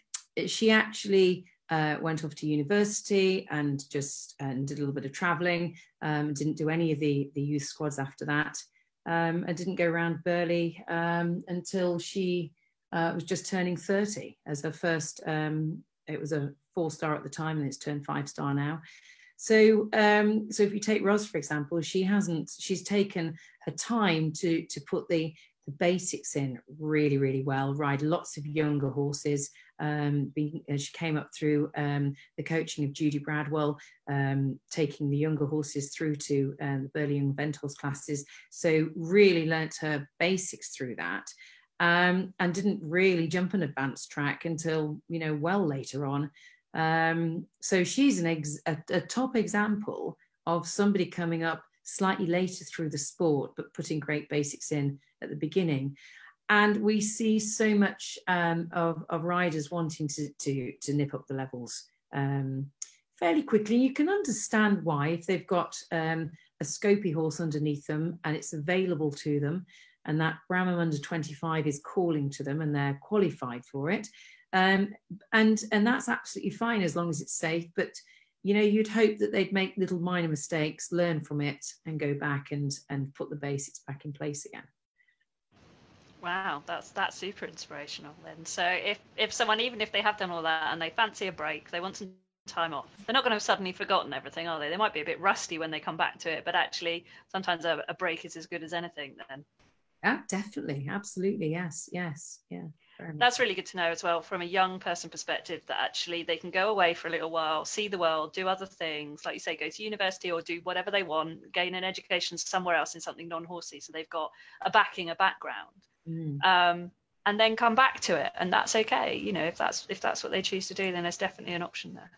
she actually uh, went off to university and just and did a little bit of traveling. Um, didn't do any of the the youth squads after that. Um, and didn't go around Burghley um, until she uh, was just turning 30 as her first. Um, it was a four star at the time, and it's turned five star now. So, um, so if you take Ros for example, she hasn't. She's taken her time to to put the the basics in really, really well. Ride lots of younger horses. Um, being, she came up through um, the coaching of Judy Bradwell, um, taking the younger horses through to um, the Burghley Young Event Horse classes. So really learnt her basics through that. Um, and didn't really jump an advanced track until you know well later on. Um, so she's an ex- a, a top example of somebody coming up slightly later through the sport, but putting great basics in at the beginning. And we see so much um, of, of, riders wanting to, to, to, nip up the levels um, fairly quickly. You can understand why if they've got um, a scopy horse underneath them and it's available to them, and that Bramham under 25 is calling to them and they're qualified for it. Um, and and that's absolutely fine as long as it's safe. But you know, you'd hope that they'd make little minor mistakes, learn from it, and go back and and put the basics back in place again. Wow, that's that's super inspirational then. So if if someone even if they have done all that and they fancy a break, they want some time off, they're not going to have suddenly forgotten everything, are they? They might be a bit rusty when they come back to it, but actually sometimes a, a break is as good as anything then. Yeah, definitely, absolutely, yes, yes, yeah. That's really good to know as well from a young person perspective that actually they can go away for a little while, see the world, do other things, like you say, go to university or do whatever they want, gain an education somewhere else in something non-horsey. So they've got a backing, a background. Mm. Um, and then come back to it and that's okay you know if that's if that's what they choose to do then there's definitely an option there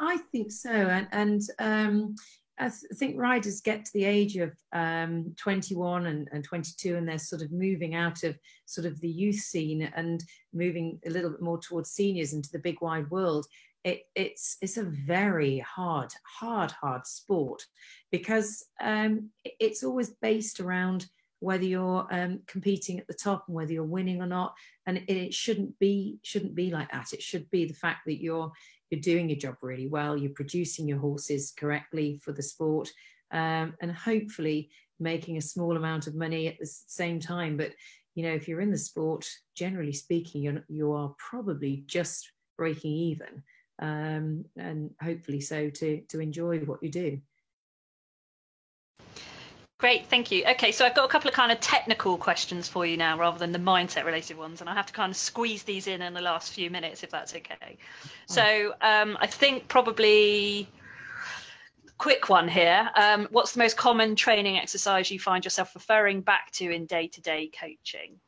i think so and and um, I think riders get to the age of um, 21 and, and 22 and they're sort of moving out of sort of the youth scene and moving a little bit more towards seniors into the big wide world. It, it's it's a very hard, hard, hard sport because um, it's always based around whether you're um, competing at the top and whether you're winning or not. And it, it shouldn't be shouldn't be like that. It should be the fact that you're you're doing your job really well, you're producing your horses correctly for the sport, um, and hopefully making a small amount of money at the same time. But you know, if you're in the sport, generally speaking, you're you are probably just breaking even, um, and hopefully so to to enjoy what you do. Great, thank you. Okay, so I've got a couple of kind of technical questions for you now rather than the mindset related ones, and I have to kind of squeeze these in in the last few minutes if that's okay. So um, I think probably quick one here. Um, what's the most common training exercise you find yourself referring back to in day to day coaching?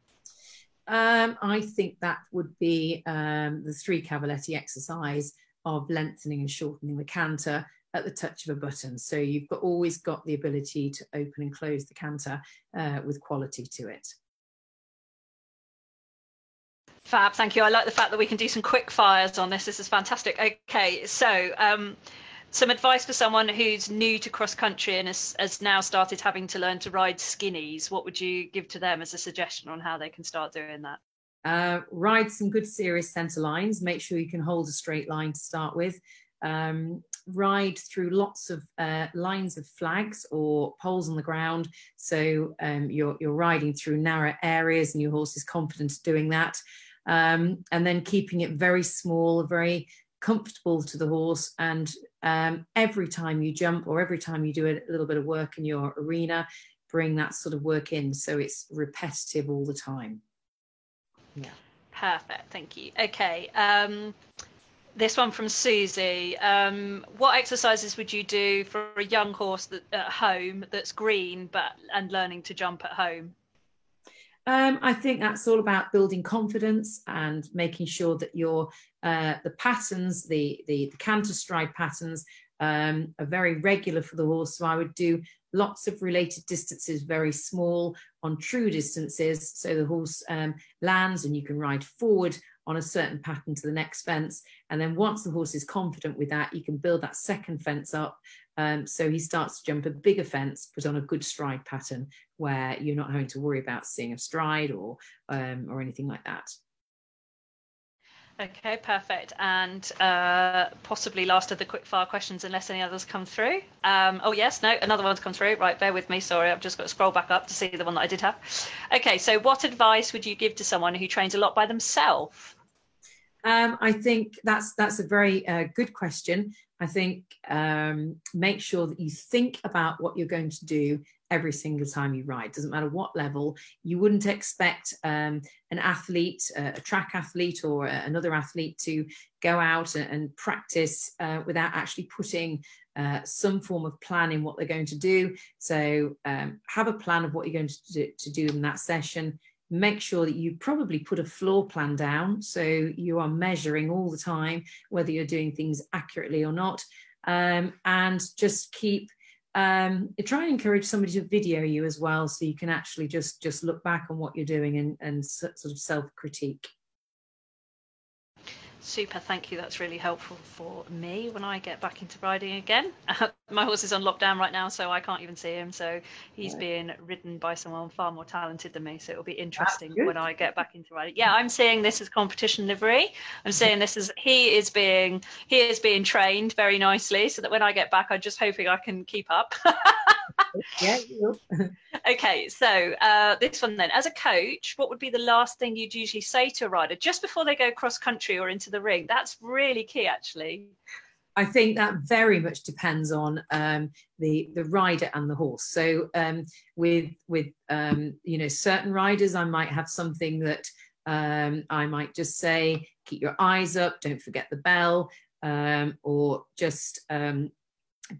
Um, I think that would be um, the three cavaletti exercise of lengthening and shortening the canter at the touch of a button. So you've got always got the ability to open and close the canter uh, with quality to it. Fab, thank you. I like the fact that we can do some quick fires on this. This is fantastic. Okay, so um, some advice for someone who's new to cross country and has, has, now started having to learn to ride skinnies. What would you give to them as a suggestion on how they can start doing that? Uh, ride some good serious centre lines. Make sure you can hold a straight line to start with um, ride through lots of uh, lines of flags or poles on the ground. So um, you're, you're riding through narrow areas and your horse is confident doing that. um, and then keeping it very small, very comfortable to the horse. And um, every time you jump or every time you do a little bit of work in your arena, bring that sort of work in so it's repetitive all the time. Yeah. Perfect. Thank you. Okay. Um, this one from Susie. Um, what exercises would you do for a young horse that, at home that's green but and learning to jump at home? Um, I think that's all about building confidence and making sure that your uh, the patterns, the, the the canter stride patterns, um, are very regular for the horse. So I would do lots of related distances, very small on true distances. So the horse um, lands and you can ride forward on a certain pattern to the next fence. And then once the horse is confident with that, you can build that second fence up. Um, so he starts to jump a bigger fence, but on a good stride pattern where you're not having to worry about seeing a stride or um, or anything like that. Okay, perfect. And uh, possibly last of the quickfire questions, unless any others come through. Um, oh, yes, no, another one's come through. Right, bear with me. Sorry, I've just got to scroll back up to see the one that I did have. Okay, so what advice would you give to someone who trains a lot by themselves? Um, I think that's that's a very uh, good question. I think um, make sure that you think about what you're going to do every single time you ride. Doesn't matter what level. You wouldn't expect um, an athlete, uh, a track athlete, or uh, another athlete to go out and, and practice uh, without actually putting uh, some form of plan in what they're going to do. So um, have a plan of what you're going to do, to do in that session make sure that you probably put a floor plan down so you are measuring all the time whether you're doing things accurately or not um, and just keep um, try and encourage somebody to video you as well so you can actually just just look back on what you're doing and, and sort of self critique Super, thank you. That's really helpful for me when I get back into riding again. my horse is on lockdown right now, so I can't even see him. So he's yeah. being ridden by someone far more talented than me. So it'll be interesting when I get back into riding. Yeah, I'm seeing this as competition livery. I'm mm-hmm. seeing this as he is being he is being trained very nicely, so that when I get back, I'm just hoping I can keep up. yeah. okay, so uh, this one then. As a coach, what would be the last thing you'd usually say to a rider just before they go cross country or into the ring? That's really key, actually. I think that very much depends on um, the the rider and the horse. So um, with with um, you know certain riders, I might have something that um, I might just say, keep your eyes up, don't forget the bell, um, or just um,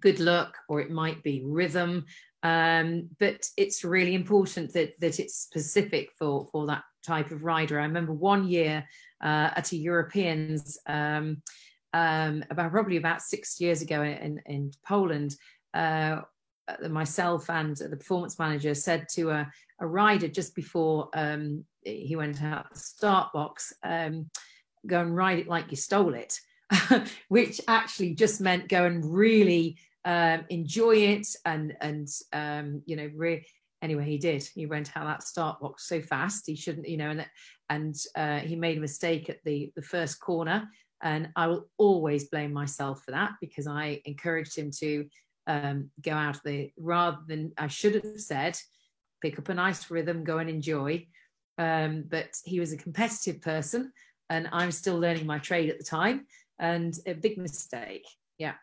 good luck, or it might be rhythm. Um, but it's really important that that it's specific for for that type of rider. I remember one year uh, at a Europeans um, um, about probably about six years ago in in Poland. Uh, myself and the performance manager said to a, a rider just before um, he went out the start box, um, "Go and ride it like you stole it." which actually just meant go and really um, enjoy it and and um, you know re- anyway he did he went out that start box so fast he shouldn't you know and and uh, he made a mistake at the the first corner and I will always blame myself for that because I encouraged him to um, go out the rather than I should have said pick up a nice rhythm go and enjoy um, but he was a competitive person and I'm still learning my trade at the time and a big mistake. Yeah.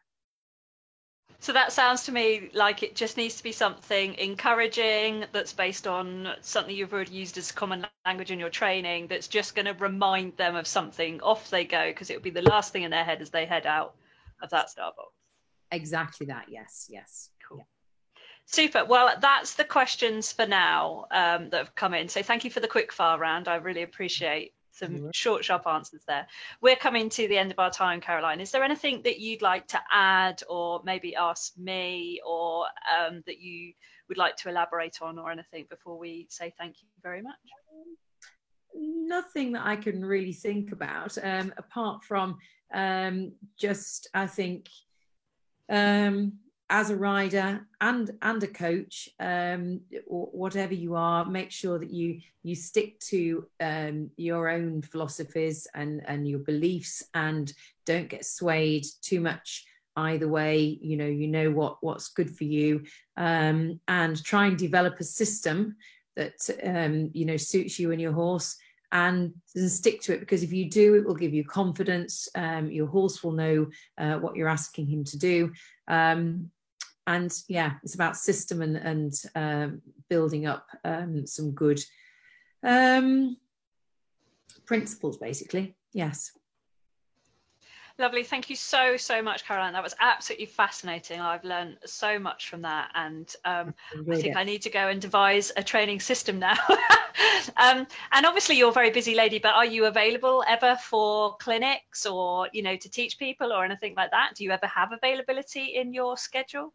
So that sounds to me like it just needs to be something encouraging that's based on something you've already used as common language in your training that's just going to remind them of something. Off they go because it will be the last thing in their head as they head out of that start box. Exactly that. Yes. Yes. Cool. Yeah. Super. Well, that's the questions for now um, that have come in. So thank you for the quick fire round. I really appreciate some short, sharp answers there. We're coming to the end of our time, Caroline. Is there anything that you'd like to add, or maybe ask me, or um, that you would like to elaborate on, or anything before we say thank you very much? Nothing that I can really think about, um, apart from um, just I think um, as a rider and and a coach um, whatever you are make sure that you you stick to um, your own philosophies and and your beliefs and don't get swayed too much either way you know you know what what's good for you um, and try and develop a system that um, you know suits you and your horse and stick to it because if you do, it will give you confidence. Um, your horse will know uh, what you're asking him to do. Um, and yeah, it's about system and, and um, building up um, some good um, principles, basically. Yes. Lovely. Thank you so, so much, Caroline. That was absolutely fascinating. I've learned so much from that. And um, I think I need to go and devise a training system now. um, and obviously, you're a very busy lady, but are you available ever for clinics or, you know, to teach people or anything like that? Do you ever have availability in your schedule?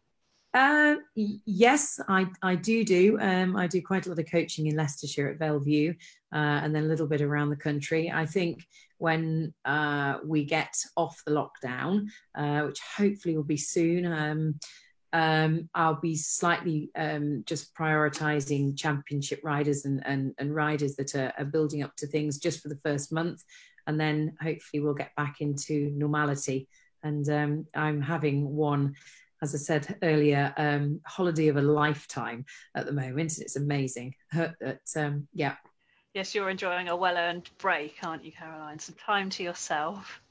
Uh, yes, I, I do do. Um, I do quite a lot of coaching in Leicestershire at View uh, and then a little bit around the country. I think when uh, we get off the lockdown, uh, which hopefully will be soon, um, um, I'll be slightly um, just prioritizing championship riders and, and, and riders that are, are, building up to things just for the first month. And then hopefully we'll get back into normality. And um, I'm having one as I said earlier, um, holiday of a lifetime at the moment. It's amazing. But, um, yeah. Yes, you're enjoying a well earned break, aren't you, Caroline? Some time to yourself.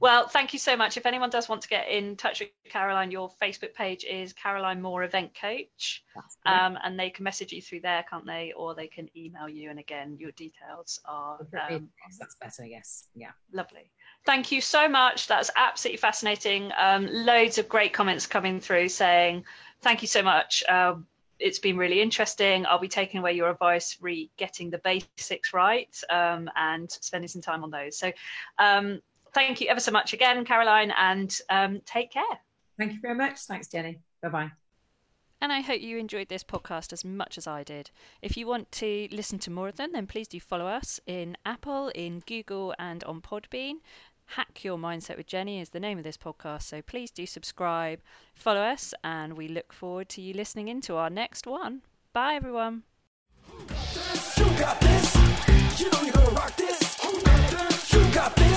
Well, thank you so much. If anyone does want to get in touch with Caroline, your Facebook page is Caroline Moore Event Coach, um, and they can message you through there, can't they? Or they can email you. And again, your details are. Um, that's better. Yes. Yeah. Lovely. Thank you so much. That's absolutely fascinating. Um, loads of great comments coming through saying, thank you so much. Uh, it's been really interesting. I'll be taking away your advice, re getting the basics right um, and spending some time on those. So, um, thank you ever so much again, Caroline, and um, take care. Thank you very much. Thanks, Jenny. Bye bye. And I hope you enjoyed this podcast as much as I did. If you want to listen to more of them, then please do follow us in Apple, in Google, and on Podbean. Hack Your Mindset with Jenny is the name of this podcast. So please do subscribe, follow us, and we look forward to you listening into our next one. Bye, everyone. You got this. You rock this. You got this.